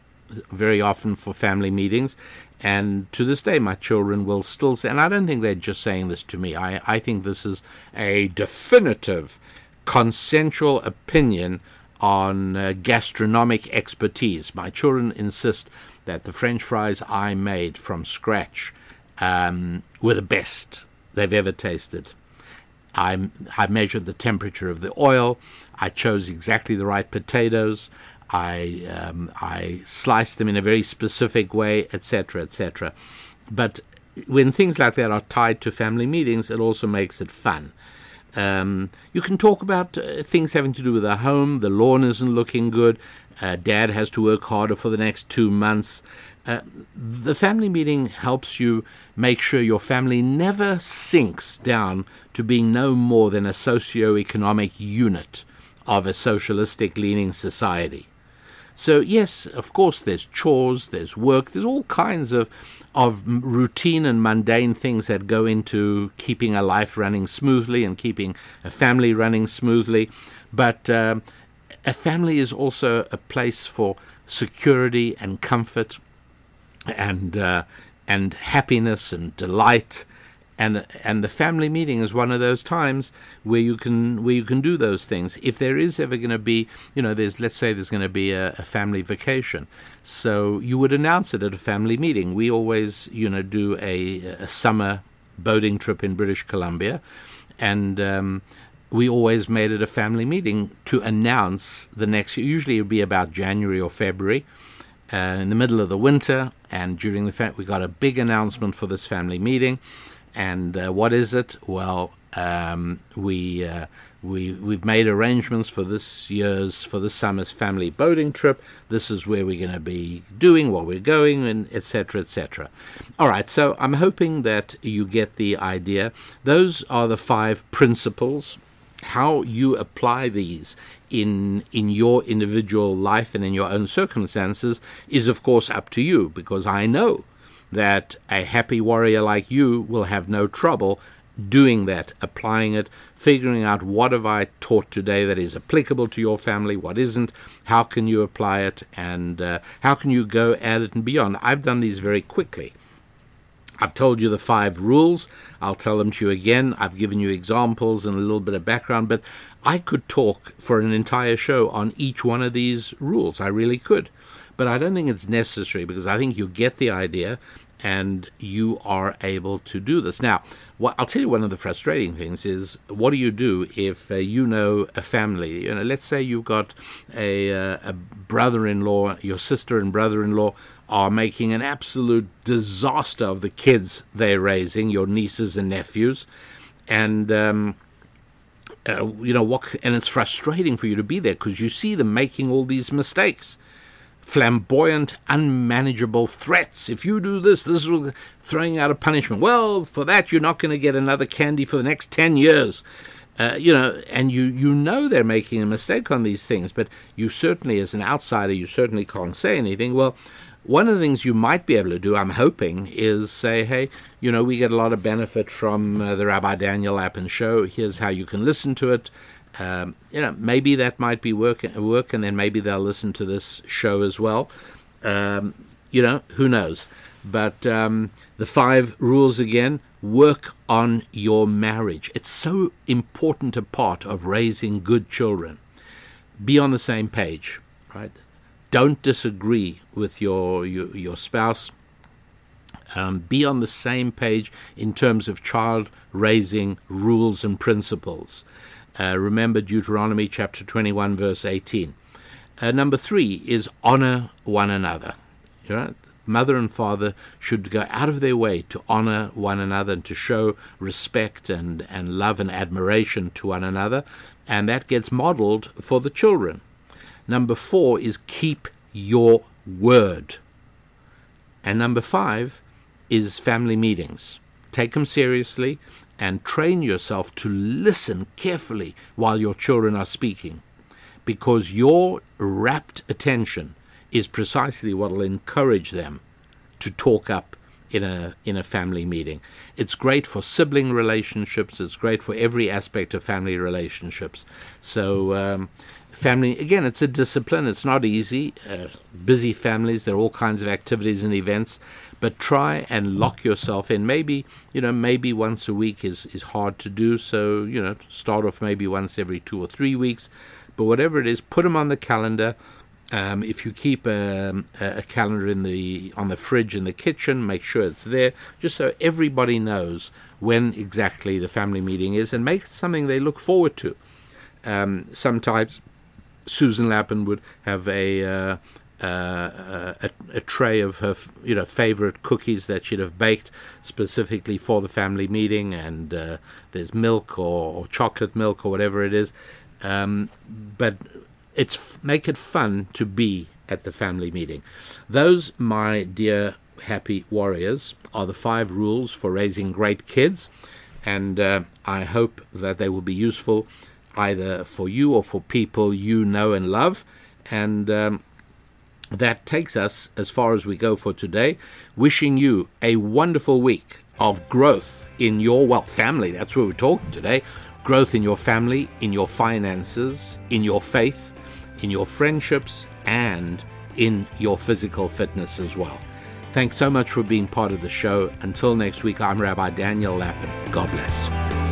very often for family meetings. And to this day, my children will still say, and I don't think they're just saying this to me, I, I think this is a definitive consensual opinion on uh, gastronomic expertise. My children insist that the French fries I made from scratch um, were the best they've ever tasted. I, I measured the temperature of the oil. I chose exactly the right potatoes. I um, I sliced them in a very specific way, etc., etc. But when things like that are tied to family meetings, it also makes it fun. Um, you can talk about uh, things having to do with the home. The lawn isn't looking good. Uh, Dad has to work harder for the next two months. Uh, the family meeting helps you make sure your family never sinks down to being no more than a socio-economic unit of a socialistic leaning society. So yes, of course, there's chores, there's work, there's all kinds of of routine and mundane things that go into keeping a life running smoothly and keeping a family running smoothly. But um, a family is also a place for security and comfort and uh, and happiness and delight and and the family meeting is one of those times where you can where you can do those things. If there is ever going to be you know there's let's say there's going to be a, a, family vacation. So you would announce it at a family meeting. We always you know do a, a summer boating trip in british columbia. And um, we always made it a family meeting to announce the next usually it would be about january or february uh, in the middle of the winter. And during the fact we got a big announcement for this family meeting and uh, what is it? Well, um, we uh, we we've made arrangements for this year's for this summer's family boating trip. This is where we're going to be doing, what we're going, and etc. etc. All right. So I'm hoping that you get the idea. Those are the five principles. How you apply these in in your individual life and in your own circumstances is of course up to you because I know that a happy warrior like you will have no trouble doing that, applying it, figuring out what have I taught today that is applicable to your family, what isn't, how can you apply it, and uh, how can you go at it and beyond. I've done these very quickly. I've told you the five rules. I'll tell them to you again. I've given you examples and a little bit of background, but I could talk for an entire show on each one of these rules. I really could. But I don't think it's necessary because I think you get the idea and you are able to do this. Now, what, I'll tell you one of the frustrating things is what do you do if uh, you know a family? You know, let's say you've got a, uh, a brother-in-law, your sister and brother-in-law are making an absolute disaster of the kids they're raising, your nieces and nephews, and um, uh, you know what? And it's frustrating for you to be there because you see them making all these mistakes flamboyant, unmanageable threats. If you do this, this is throwing out a punishment. Well, for that, you're not going to get another candy for the next 10 years. Uh, you know, and you, you know they're making a mistake on these things, but you certainly, as an outsider, you certainly can't say anything. Well, one of the things you might be able to do, I'm hoping, is say, hey, you know, we get a lot of benefit from uh, the Rabbi Daniel Lapin show. Here's how you can listen to it um, you know, maybe that might be work, work, and then maybe they'll listen to this show as well. Um, you know, who knows? But um, the five rules again work on your marriage. It's so important a part of raising good children. Be on the same page, right? Don't disagree with your your, your spouse. Um, be on the same page in terms of child raising rules and principles. Uh, remember Deuteronomy chapter 21, verse 18. Uh, number three is honor one another. You know, mother and father should go out of their way to honor one another and to show respect and, and love and admiration to one another, and that gets modeled for the children. Number four is keep your word. And number five is family meetings. Take them seriously and train yourself to listen carefully while your children are speaking, because your rapt attention is precisely what will encourage them to talk up in a in a family meeting. It's great for sibling relationships. It's great for every aspect of family relationships. So. Um, family again it's a discipline it's not easy uh, busy families there are all kinds of activities and events but try and lock yourself in. Maybe you know, maybe once a week is is hard to do. So you know, start off maybe once every two or three weeks. But whatever it is, put them on the calendar. Um, if you keep a, a, calendar in the on the fridge in the kitchen, make sure it's there, just so everybody knows when exactly the family meeting is, and make it something they look forward to. Um, sometimes Susan Lapin would have a uh, uh, a, a, tray of her, you know, favorite cookies that she'd have baked specifically for the family meeting, and uh, there's milk or, or, chocolate milk or whatever it is. Um, but it's make it fun to be at the family meeting. Those, my dear happy warriors, are the five rules for raising great kids, and uh, I hope that they will be useful either for you or for people you know and love. And um, that takes us as far as we go for today. Wishing you a wonderful week of growth in your well family. That's where we're talking today. Growth in your family, in your finances, in your faith, in your friendships, and in your physical fitness as well. Thanks so much for being part of the show. Until next week, I'm Rabbi Daniel Lapin. God bless.